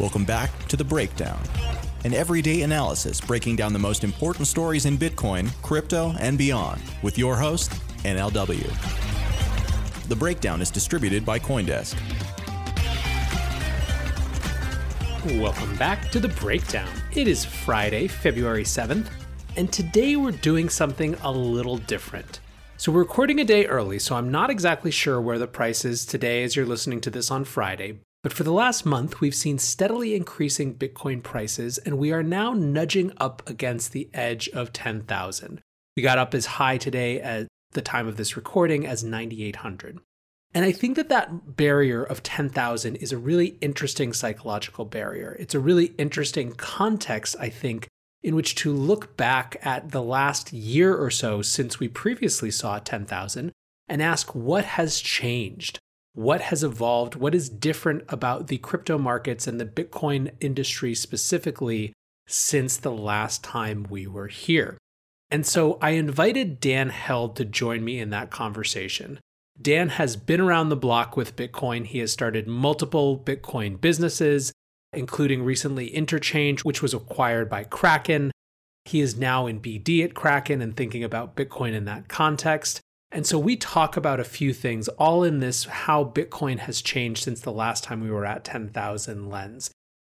Welcome back to The Breakdown, an everyday analysis breaking down the most important stories in Bitcoin, crypto, and beyond with your host, NLW. The Breakdown is distributed by Coindesk. Welcome back to the breakdown. It is Friday, February 7th, and today we're doing something a little different. So, we're recording a day early, so I'm not exactly sure where the price is today as you're listening to this on Friday. But for the last month, we've seen steadily increasing Bitcoin prices, and we are now nudging up against the edge of 10,000. We got up as high today at the time of this recording as 9,800. And I think that that barrier of 10,000 is a really interesting psychological barrier. It's a really interesting context, I think, in which to look back at the last year or so since we previously saw 10,000 and ask what has changed? What has evolved? What is different about the crypto markets and the Bitcoin industry specifically since the last time we were here? And so I invited Dan Held to join me in that conversation. Dan has been around the block with Bitcoin. He has started multiple Bitcoin businesses, including recently Interchange, which was acquired by Kraken. He is now in BD at Kraken and thinking about Bitcoin in that context. And so we talk about a few things, all in this how Bitcoin has changed since the last time we were at 10,000 lens.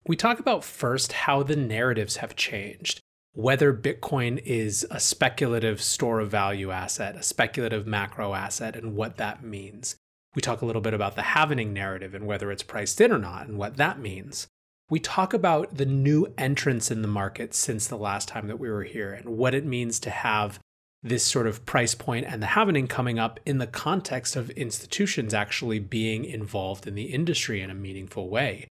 We talk about first how the narratives have changed whether Bitcoin is a speculative store of value asset, a speculative macro asset, and what that means. We talk a little bit about the halvening narrative and whether it's priced in or not and what that means. We talk about the new entrants in the market since the last time that we were here and what it means to have this sort of price point and the halvening coming up in the context of institutions actually being involved in the industry in a meaningful way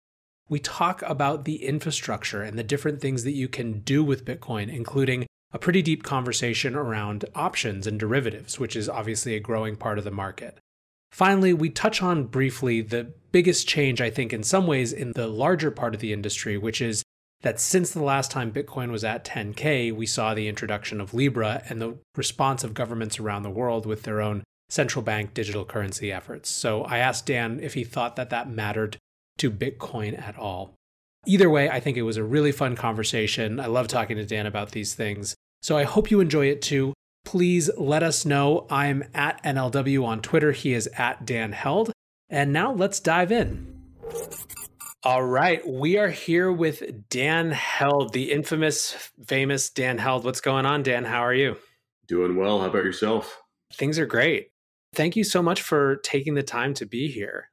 we talk about the infrastructure and the different things that you can do with Bitcoin, including a pretty deep conversation around options and derivatives, which is obviously a growing part of the market. Finally, we touch on briefly the biggest change, I think, in some ways, in the larger part of the industry, which is that since the last time Bitcoin was at 10K, we saw the introduction of Libra and the response of governments around the world with their own central bank digital currency efforts. So I asked Dan if he thought that that mattered to Bitcoin at all. Either way, I think it was a really fun conversation. I love talking to Dan about these things. So I hope you enjoy it too. Please let us know. I'm at NLW on Twitter. He is at Dan Held. And now let's dive in. All right, we are here with Dan Held, the infamous, famous Dan Held. What's going on, Dan? How are you? Doing well. How about yourself? Things are great. Thank you so much for taking the time to be here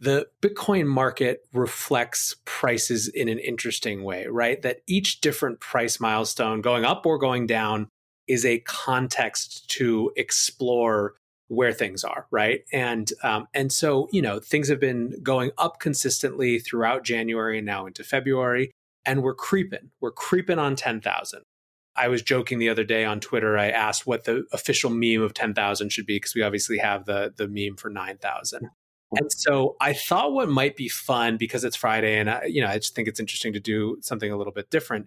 the Bitcoin market reflects prices in an interesting way, right? That each different price milestone, going up or going down, is a context to explore where things are, right? And um, and so you know things have been going up consistently throughout January and now into February, and we're creeping. We're creeping on ten thousand. I was joking the other day on Twitter. I asked what the official meme of ten thousand should be because we obviously have the the meme for nine thousand. And so I thought what might be fun because it's Friday and I, you know, I just think it's interesting to do something a little bit different.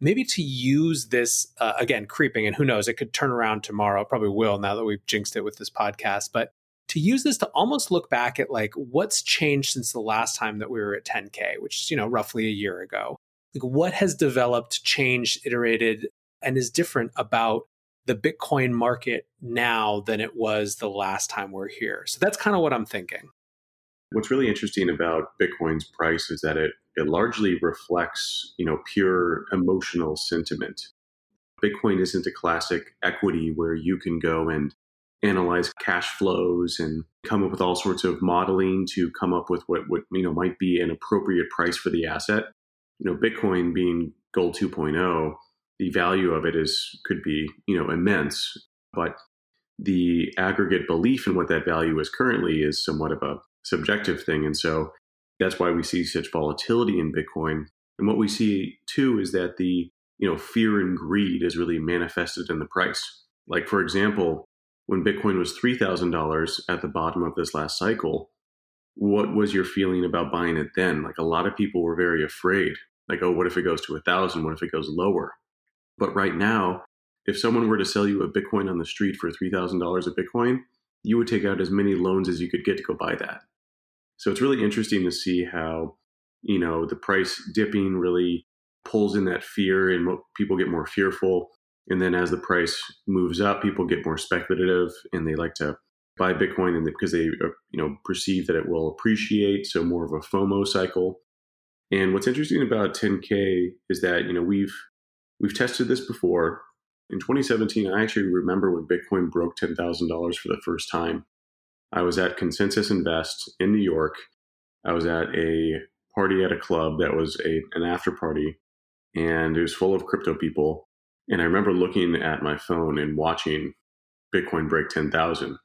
Maybe to use this uh, again, creeping, and who knows, it could turn around tomorrow. Probably will now that we've jinxed it with this podcast. But to use this to almost look back at like what's changed since the last time that we were at 10K, which is, you know, roughly a year ago. Like what has developed, changed, iterated, and is different about the Bitcoin market now than it was the last time we're here. So that's kind of what I'm thinking. What's really interesting about Bitcoin's price is that it, it largely reflects, you know, pure emotional sentiment. Bitcoin isn't a classic equity where you can go and analyze cash flows and come up with all sorts of modeling to come up with what, what you know might be an appropriate price for the asset. You know, Bitcoin being gold 2.0, the value of it is could be, you know, immense, but the aggregate belief in what that value is currently is somewhat of a subjective thing. And so that's why we see such volatility in Bitcoin. And what we see too is that the, you know, fear and greed is really manifested in the price. Like for example, when Bitcoin was $3,000 at the bottom of this last cycle, what was your feeling about buying it then? Like a lot of people were very afraid. Like, oh, what if it goes to a thousand? What if it goes lower? But right now, if someone were to sell you a Bitcoin on the street for $3,000 a Bitcoin, you would take out as many loans as you could get to go buy that. So it's really interesting to see how, you know, the price dipping really pulls in that fear and people get more fearful. And then as the price moves up, people get more speculative and they like to buy Bitcoin and because they uh, you know perceive that it will appreciate. So more of a FOMO cycle. And what's interesting about 10K is that you know we've we've tested this before. In 2017, I actually remember when Bitcoin broke $10,000 for the first time. I was at Consensus Invest in New York. I was at a party at a club that was a, an after party, and it was full of crypto people. And I remember looking at my phone and watching Bitcoin break 10,000.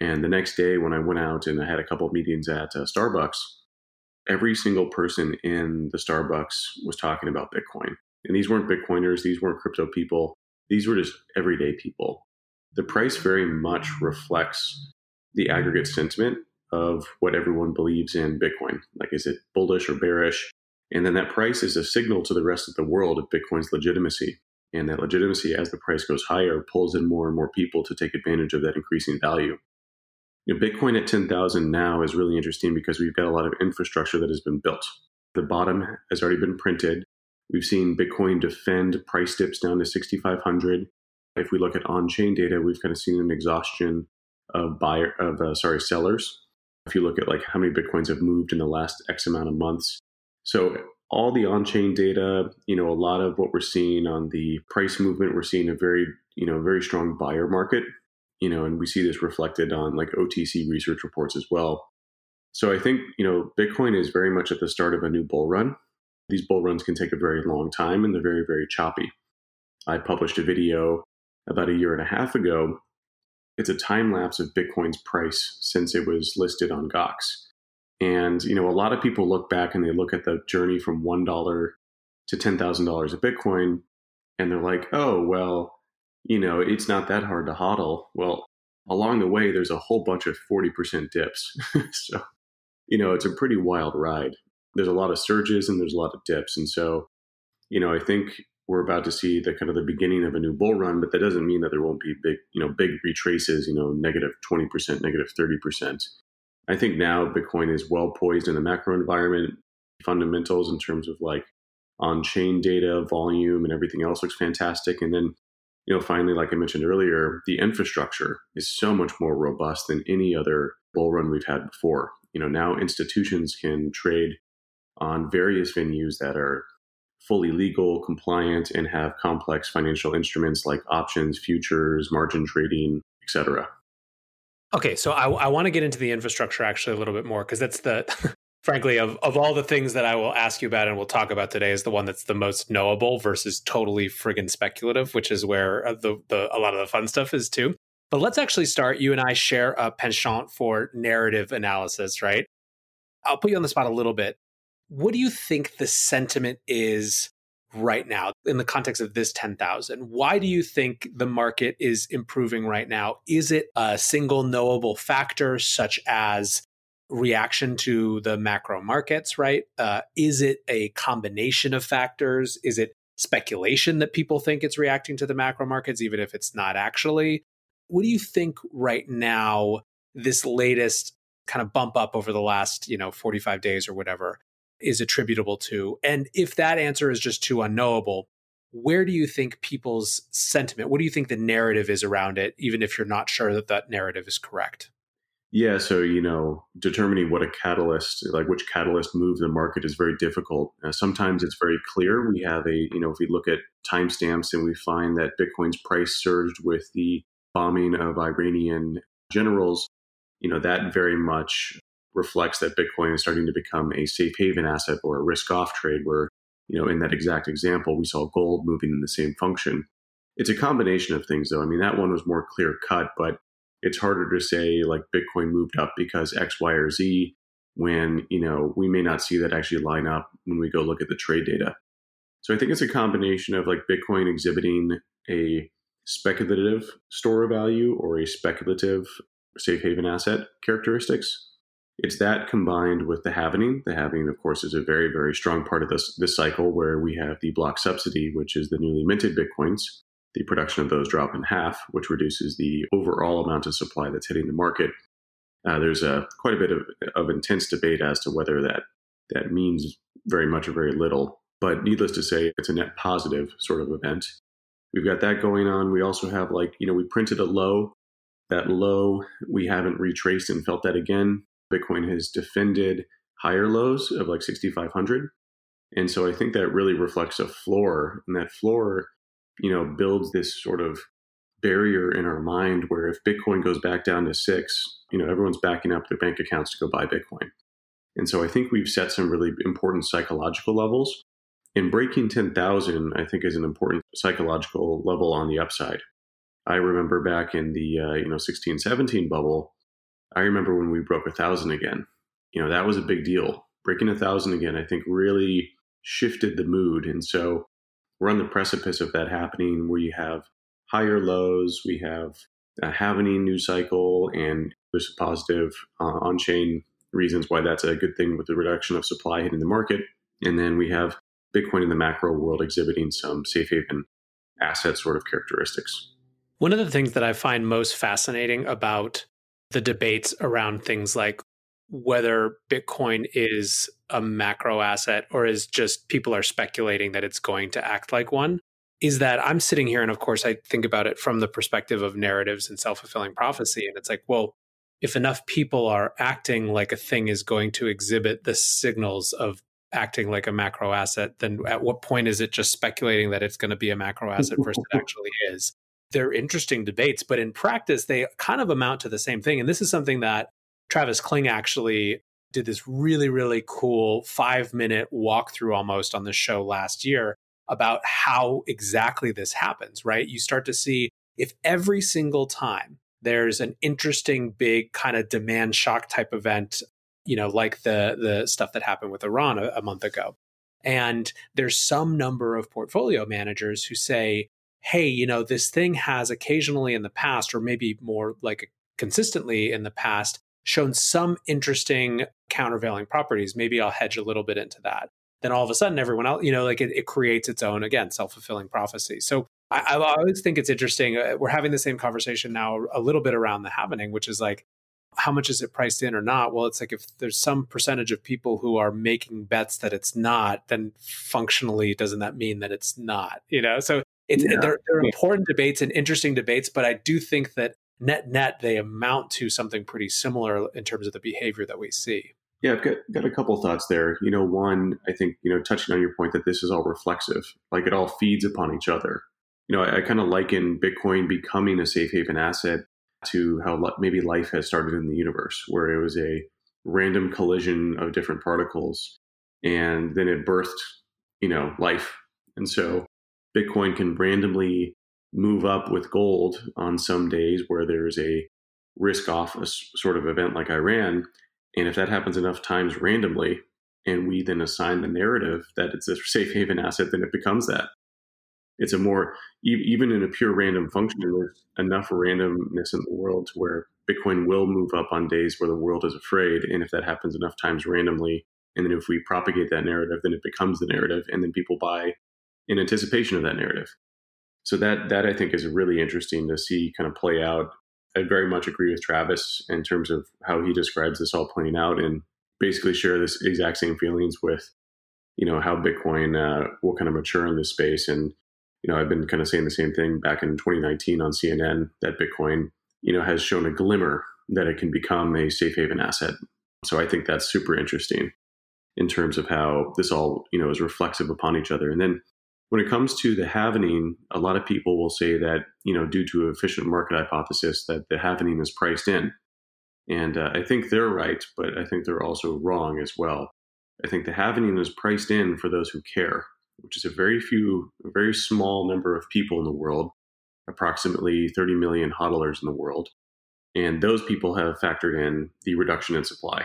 And the next day, when I went out and I had a couple of meetings at uh, Starbucks, every single person in the Starbucks was talking about Bitcoin. And these weren't Bitcoiners, these weren't crypto people, these were just everyday people. The price very much reflects the aggregate sentiment of what everyone believes in Bitcoin. Like, is it bullish or bearish? And then that price is a signal to the rest of the world of Bitcoin's legitimacy. And that legitimacy, as the price goes higher, pulls in more and more people to take advantage of that increasing value. You know, Bitcoin at 10,000 now is really interesting because we've got a lot of infrastructure that has been built. The bottom has already been printed. We've seen Bitcoin defend price dips down to 6,500. If we look at on-chain data, we've kind of seen an exhaustion of buyer of uh, sorry sellers. If you look at like how many bitcoins have moved in the last X amount of months, so all the on-chain data, you know, a lot of what we're seeing on the price movement, we're seeing a very you know very strong buyer market, you know, and we see this reflected on like OTC research reports as well. So I think you know Bitcoin is very much at the start of a new bull run. These bull runs can take a very long time and they're very very choppy. I published a video about a year and a half ago it's a time lapse of Bitcoin's price since it was listed on Gox. And you know, a lot of people look back and they look at the journey from one dollar to ten thousand dollars of Bitcoin, and they're like, "Oh, well, you know, it's not that hard to hodl." Well, along the way, there's a whole bunch of forty percent dips, so you know, it's a pretty wild ride. There's a lot of surges and there's a lot of dips, and so you know, I think we're about to see the kind of the beginning of a new bull run, but that doesn't mean that there won't be big, you know, big retraces, you know, negative 20%, negative 30%. I think now Bitcoin is well poised in the macro environment, fundamentals in terms of like on chain data, volume, and everything else looks fantastic. And then, you know, finally, like I mentioned earlier, the infrastructure is so much more robust than any other bull run we've had before. You know, now institutions can trade on various venues that are fully legal, compliant, and have complex financial instruments like options, futures, margin trading, etc. Okay, so I, I want to get into the infrastructure actually a little bit more because that's the, frankly, of, of all the things that I will ask you about and we'll talk about today, is the one that's the most knowable versus totally friggin' speculative, which is where uh, the, the a lot of the fun stuff is too. But let's actually start. You and I share a penchant for narrative analysis, right? I'll put you on the spot a little bit. What do you think the sentiment is right now in the context of this 10,000? Why do you think the market is improving right now? Is it a single knowable factor such as reaction to the macro markets, right? Uh, is it a combination of factors? Is it speculation that people think it's reacting to the macro markets, even if it's not actually? What do you think right now, this latest kind of bump up over the last, you know, 45 days or whatever, is attributable to? And if that answer is just too unknowable, where do you think people's sentiment, what do you think the narrative is around it, even if you're not sure that that narrative is correct? Yeah, so you know, determining what a catalyst, like which catalyst moves the market, is very difficult. Uh, sometimes it's very clear. We have a, you know, if we look at timestamps and we find that Bitcoin's price surged with the bombing of Iranian generals, you know, that very much reflects that Bitcoin is starting to become a safe haven asset or a risk off trade. Where, you know, in that exact example, we saw gold moving in the same function. It's a combination of things, though. I mean, that one was more clear cut, but it's harder to say like Bitcoin moved up because X, Y, or Z when, you know, we may not see that actually line up when we go look at the trade data. So I think it's a combination of like Bitcoin exhibiting a speculative store of value or a speculative safe haven asset characteristics. It's that combined with the halvening. The halvening, of course, is a very, very strong part of this, this cycle where we have the block subsidy, which is the newly minted Bitcoins, the production of those drop in half, which reduces the overall amount of supply that's hitting the market. Uh, there's a, quite a bit of, of intense debate as to whether that, that means very much or very little. But needless to say, it's a net positive sort of event. We've got that going on. We also have, like, you know, we printed a low. That low, we haven't retraced and felt that again. Bitcoin has defended higher lows of like 6,500. And so I think that really reflects a floor. And that floor you know, builds this sort of barrier in our mind where if Bitcoin goes back down to six, you know, everyone's backing up their bank accounts to go buy Bitcoin. And so I think we've set some really important psychological levels. And breaking 10,000, I think, is an important psychological level on the upside. I remember back in the, uh, you know, 16, 17 bubble, I remember when we broke a thousand again. You know, that was a big deal. Breaking a thousand again, I think really shifted the mood. And so we're on the precipice of that happening where you have higher lows, we have a halvening news cycle, and there's a positive uh, on chain reasons why that's a good thing with the reduction of supply hitting the market. And then we have Bitcoin in the macro world exhibiting some safe haven asset sort of characteristics. One of the things that I find most fascinating about the debates around things like whether Bitcoin is a macro asset or is just people are speculating that it's going to act like one is that I'm sitting here and of course I think about it from the perspective of narratives and self-fulfilling prophecy and it's like well if enough people are acting like a thing is going to exhibit the signals of acting like a macro asset then at what point is it just speculating that it's going to be a macro asset versus it actually is they're interesting debates but in practice they kind of amount to the same thing and this is something that Travis Kling actually did this really, really cool five minute walkthrough almost on the show last year about how exactly this happens, right? You start to see if every single time there's an interesting big kind of demand shock type event, you know, like the the stuff that happened with Iran a, a month ago. And there's some number of portfolio managers who say, hey, you know, this thing has occasionally in the past, or maybe more like consistently in the past, shown some interesting countervailing properties. Maybe I'll hedge a little bit into that. Then all of a sudden, everyone else, you know, like it, it creates its own, again, self fulfilling prophecy. So I, I, always think it's interesting. Uh, we're having the same conversation now a little bit around the halvening, which is like, how much is it priced in or not? Well, it's like if there's some percentage of people who are making bets that it's not, then functionally, doesn't that mean that it's not? You know, so it's yeah. they're, they're hmm. important debates and interesting debates, but I do think that net net they amount to something pretty similar in terms of the behavior that we see. Yeah, I've got, got a couple thoughts there. You know, one, I think, you know, touching on your point that this is all reflexive, like it all feeds upon each other. You know, I, I kind of liken Bitcoin becoming a safe haven asset to how maybe life has started in the universe, where it was a random collision of different particles and then it birthed, you know, life. And so Bitcoin can randomly move up with gold on some days where there's a risk off a sort of event like Iran. And if that happens enough times randomly, and we then assign the narrative that it's a safe haven asset, then it becomes that. It's a more, even in a pure random function, there's enough randomness in the world to where Bitcoin will move up on days where the world is afraid. And if that happens enough times randomly, and then if we propagate that narrative, then it becomes the narrative, and then people buy in anticipation of that narrative so that that I think is really interesting to see kind of play out. I very much agree with Travis in terms of how he describes this all playing out, and basically share this exact same feelings with you know how Bitcoin uh, will kind of mature in this space. And you know, I've been kind of saying the same thing back in 2019 on CNN that Bitcoin, you know, has shown a glimmer that it can become a safe haven asset. So I think that's super interesting in terms of how this all, you know, is reflexive upon each other. And then when it comes to the halvening, a lot of people will say that, you know, due to efficient market hypothesis, that the halvening is priced in. And uh, I think they're right, but I think they're also wrong as well. I think the halvening is priced in for those who care, which is a very few, a very small number of people in the world, approximately 30 million hodlers in the world. And those people have factored in the reduction in supply.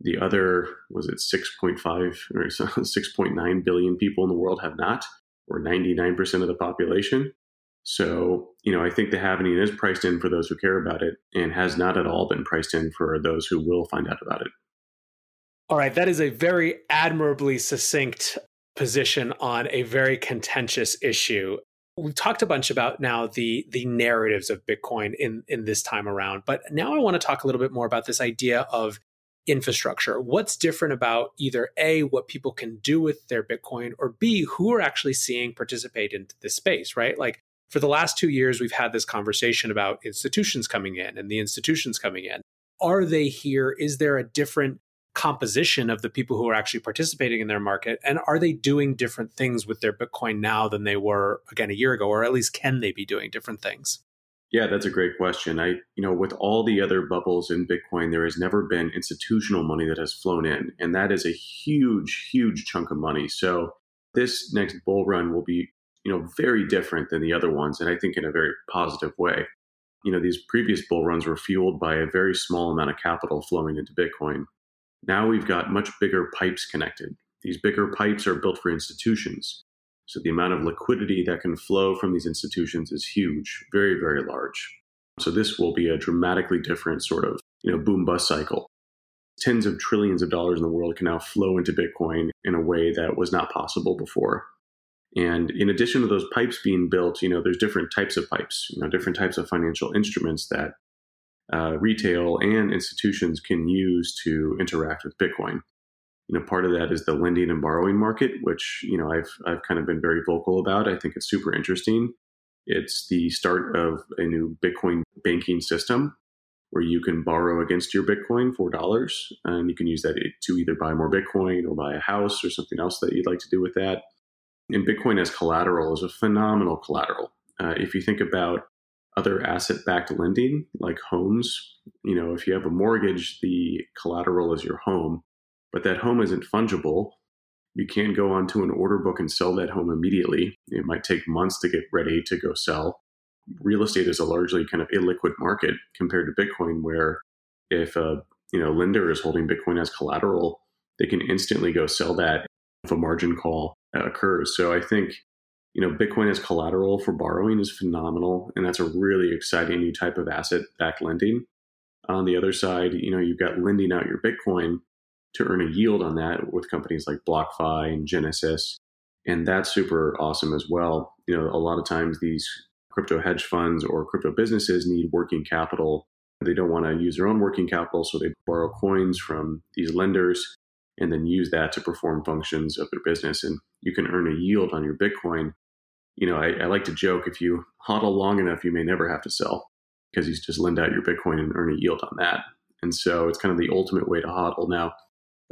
The other, was it 6.5 or 6.9 billion people in the world have not, or 99% of the population. So, you know, I think the halvening is priced in for those who care about it and has not at all been priced in for those who will find out about it. All right, that is a very admirably succinct position on a very contentious issue. We've talked a bunch about now the the narratives of Bitcoin in in this time around, but now I want to talk a little bit more about this idea of infrastructure. What's different about either A, what people can do with their Bitcoin, or B, who are actually seeing participate into this space, right? Like for the last two years, we've had this conversation about institutions coming in and the institutions coming in. Are they here? Is there a different composition of the people who are actually participating in their market? And are they doing different things with their Bitcoin now than they were, again, a year ago? Or at least can they be doing different things? Yeah, that's a great question. I, you know, with all the other bubbles in Bitcoin, there has never been institutional money that has flown in, and that is a huge, huge chunk of money. So this next bull run will be, you know, very different than the other ones, and I think in a very positive way. You know, these previous bull runs were fueled by a very small amount of capital flowing into Bitcoin. Now we've got much bigger pipes connected. These bigger pipes are built for institutions. So the amount of liquidity that can flow from these institutions is huge, very, very large. So this will be a dramatically different sort of, you know, boom bust cycle. Tens of trillions of dollars in the world can now flow into Bitcoin in a way that was not possible before. And in addition to those pipes being built, you know, there's different types of pipes, you know, different types of financial instruments that uh, retail and institutions can use to interact with Bitcoin you know, part of that is the lending and borrowing market, which you know I've I've kind of been very vocal about. I think it's super interesting. It's the start of a new Bitcoin banking system where you can borrow against your Bitcoin for dollars, and you can use that to either buy more Bitcoin or buy a house or something else that you'd like to do with that. And Bitcoin as collateral is a phenomenal collateral. Uh, if you think about other asset-backed lending like homes, you know, if you have a mortgage, the collateral is your home but that home isn't fungible. You can't go onto an order book and sell that home immediately. It might take months to get ready to go sell. Real estate is a largely kind of illiquid market compared to Bitcoin, where if a you know lender is holding Bitcoin as collateral, they can instantly go sell that if a margin call uh, occurs. So I think you know Bitcoin as collateral for borrowing is phenomenal, and that's a really exciting new type of asset-backed lending. On the other side, you know you've got lending out your Bitcoin to earn a yield on that with companies like BlockFi and Genesis. And that's super awesome as well. You know, a lot of times these crypto hedge funds or crypto businesses need working capital. They don't want to use their own working capital, so they borrow coins from these lenders and then use that to perform functions of their business. And you can earn a yield on your Bitcoin. You know, I, I like to joke if you hodl long enough, you may never have to sell because you just lend out your Bitcoin and earn a yield on that. And so it's kind of the ultimate way to hodl. Now,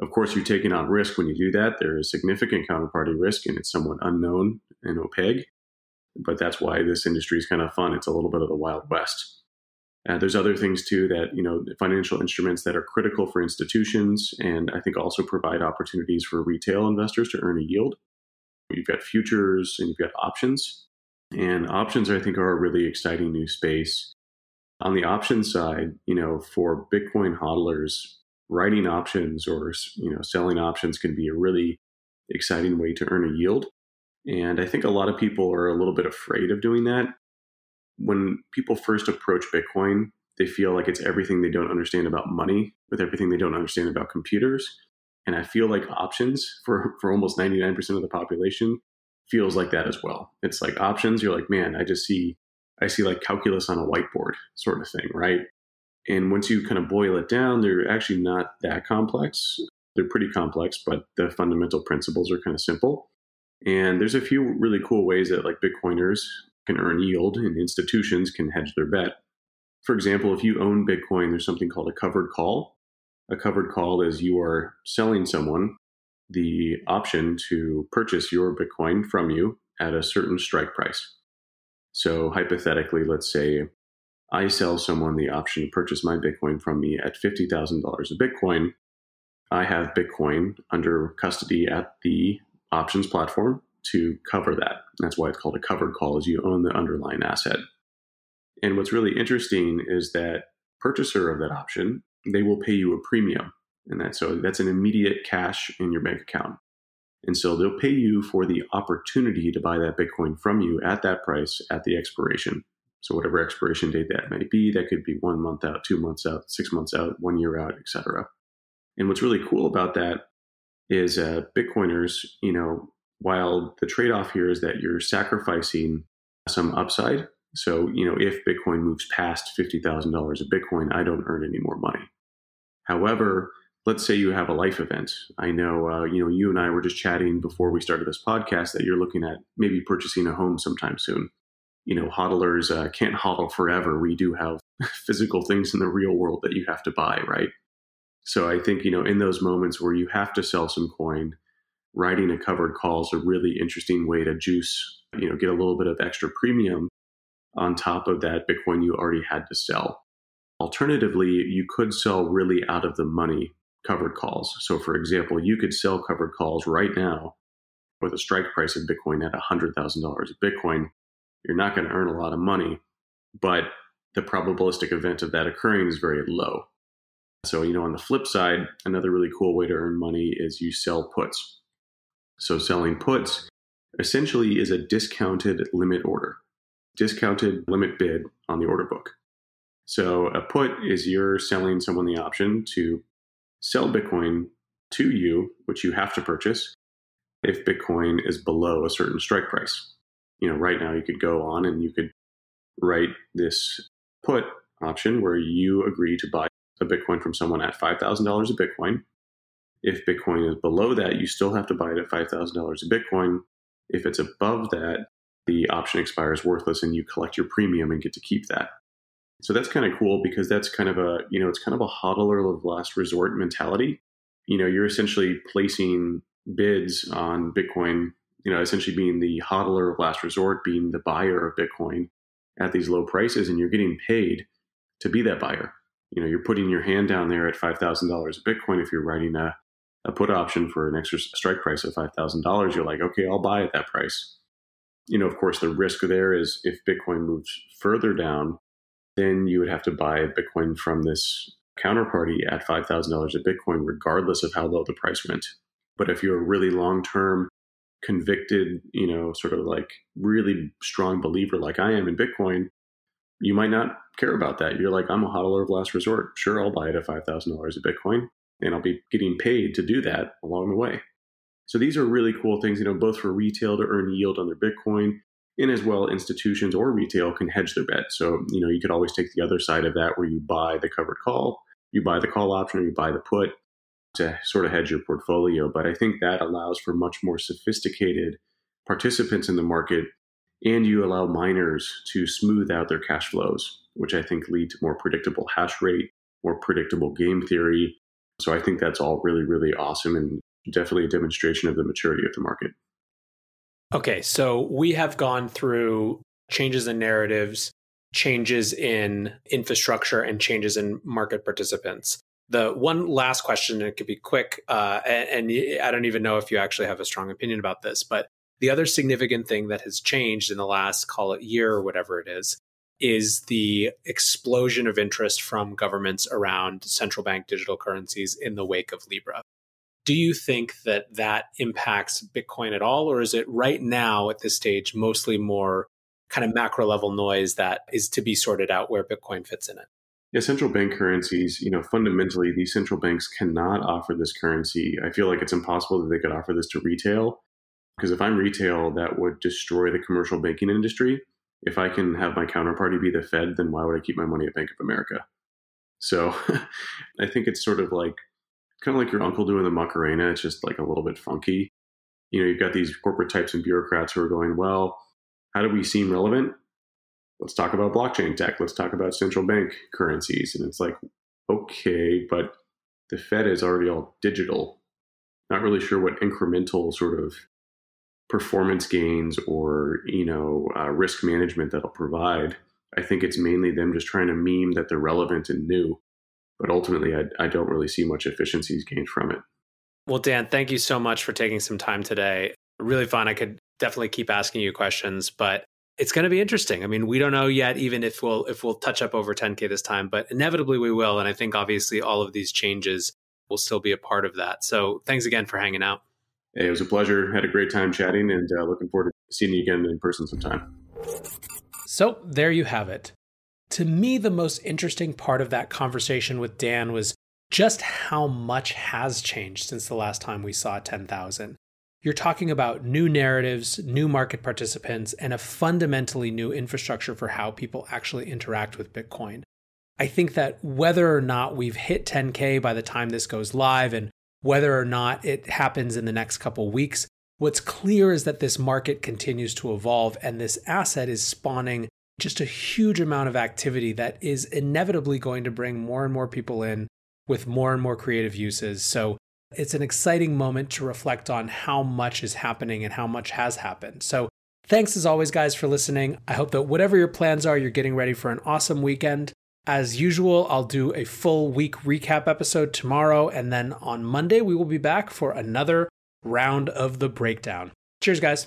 of course, you're taking on risk when you do that. There is significant counterparty risk and it's somewhat unknown and opaque. But that's why this industry is kind of fun. It's a little bit of the Wild West. Uh, there's other things too that, you know, financial instruments that are critical for institutions and I think also provide opportunities for retail investors to earn a yield. You've got futures and you've got options. And options, I think, are a really exciting new space. On the option side, you know, for Bitcoin hodlers, writing options or you know selling options can be a really exciting way to earn a yield. And i think a lot of people are a little bit afraid of doing that. When people first approach bitcoin they feel like it's everything they don't understand about money with everything they don't understand about computers. And i feel like options for for almost 99% of the population feels like that as well. It's like options you're like man i just see i see like calculus on a whiteboard sort of thing right and once you kind of boil it down, they're actually not that complex. They're pretty complex, but the fundamental principles are kind of simple. And there's a few really cool ways that like Bitcoiners can earn yield and institutions can hedge their bet. For example, if you own Bitcoin, there's something called a covered call. A covered call is you are selling someone the option to purchase your Bitcoin from you at a certain strike price. So, hypothetically, let's say I sell someone the option to purchase my Bitcoin from me at $50,000 of Bitcoin. I have Bitcoin under custody at the options platform to cover that. That's why it's called a covered call, is you own the underlying asset. And what's really interesting is that purchaser of that option, they will pay you a premium. And that so that's an immediate cash in your bank account. And so they'll pay you for the opportunity to buy that Bitcoin from you at that price at the expiration. So whatever expiration date that might be, that could be one month out, two months out, six months out, one year out, etc. And what's really cool about that is uh, Bitcoiners, you know, while the trade-off here is that you're sacrificing some upside. So, you know, if Bitcoin moves past $50,000 of Bitcoin, I don't earn any more money. However, let's say you have a life event. I know, uh, you know, you and I were just chatting before we started this podcast that you're looking at maybe purchasing a home sometime soon. You know, hodlers uh, can't hodl forever. We do have physical things in the real world that you have to buy, right? So I think, you know, in those moments where you have to sell some coin, writing a covered call is a really interesting way to juice, you know, get a little bit of extra premium on top of that Bitcoin you already had to sell. Alternatively, you could sell really out of the money covered calls. So, for example, you could sell covered calls right now with a strike price of Bitcoin at $100,000 of Bitcoin. You're not going to earn a lot of money, but the probabilistic event of that occurring is very low. So, you know, on the flip side, another really cool way to earn money is you sell puts. So, selling puts essentially is a discounted limit order, discounted limit bid on the order book. So, a put is you're selling someone the option to sell Bitcoin to you, which you have to purchase if Bitcoin is below a certain strike price. You know, right now you could go on and you could write this put option where you agree to buy a Bitcoin from someone at $5,000 a Bitcoin. If Bitcoin is below that, you still have to buy it at $5,000 a Bitcoin. If it's above that, the option expires worthless and you collect your premium and get to keep that. So that's kind of cool because that's kind of a, you know, it's kind of a hodler of last resort mentality. You know, you're essentially placing bids on Bitcoin, you know, essentially being the hodler of last resort, being the buyer of Bitcoin at these low prices, and you're getting paid to be that buyer. You know, you're putting your hand down there at $5,000 a Bitcoin. If you're writing a, a put option for an extra strike price of $5,000, you're like, okay, I'll buy at that price. You know, of course, the risk there is if Bitcoin moves further down, then you would have to buy Bitcoin from this counterparty at $5,000 a Bitcoin, regardless of how low the price went. But if you're really long term, convicted, you know, sort of like really strong believer like I am in Bitcoin, you might not care about that. You're like, I'm a hodler of last resort. Sure, I'll buy it at $5,000 a Bitcoin, and I'll be getting paid to do that along the way. So these are really cool things, you know, both for retail to earn yield on their Bitcoin and as well institutions or retail can hedge their bet so you know you could always take the other side of that where you buy the covered call you buy the call option or you buy the put to sort of hedge your portfolio but i think that allows for much more sophisticated participants in the market and you allow miners to smooth out their cash flows which i think lead to more predictable hash rate more predictable game theory so i think that's all really really awesome and definitely a demonstration of the maturity of the market Okay, so we have gone through changes in narratives, changes in infrastructure, and changes in market participants. The one last question, and it could be quick, uh, and, and I don't even know if you actually have a strong opinion about this, but the other significant thing that has changed in the last, call it year or whatever it is, is the explosion of interest from governments around central bank digital currencies in the wake of Libra. Do you think that that impacts Bitcoin at all? Or is it right now at this stage mostly more kind of macro level noise that is to be sorted out where Bitcoin fits in it? Yeah, central bank currencies, you know, fundamentally, these central banks cannot offer this currency. I feel like it's impossible that they could offer this to retail. Because if I'm retail, that would destroy the commercial banking industry. If I can have my counterparty be the Fed, then why would I keep my money at Bank of America? So I think it's sort of like kind of like your uncle doing the Macarena. It's just like a little bit funky. you know, you've got these corporate types and bureaucrats who are going, well, how do we seem relevant? Let's talk about blockchain tech. Let's talk about central bank currencies. And it's like, okay, but the Fed is already all digital. Not really sure what incremental sort of performance gains or you know uh, risk management that'll provide. I think it's mainly them just trying to meme that they're relevant and new, but ultimately, I, I don't really see much efficiencies gained from it. Well, Dan, thank you so much for taking some time today. Really fun. I could definitely keep asking you questions, but it's going to be interesting. I mean, we don't know yet, even if we'll if we'll touch up over 10k this time, but inevitably we will. And I think obviously all of these changes will still be a part of that. So thanks again for hanging out. Hey, it was a pleasure. Had a great time chatting, and uh, looking forward to seeing you again in person sometime. So there you have it. To me, the most interesting part of that conversation with Dan was just how much has changed since the last time we saw 10,000. You're talking about new narratives, new market participants, and a fundamentally new infrastructure for how people actually interact with Bitcoin. I think that whether or not we've hit 10K by the time this goes live and whether or not it happens in the next couple weeks, what's clear is that this market continues to evolve and this asset is spawning just a huge amount of activity that is inevitably going to bring more and more people in with more and more creative uses. So it's an exciting moment to reflect on how much is happening and how much has happened. So thanks as always, guys, for listening. I hope that whatever your plans are, you're getting ready for an awesome weekend. As usual, I'll do a full week recap episode tomorrow, and then on Monday, we will be back for another round of the breakdown. Cheers, guys.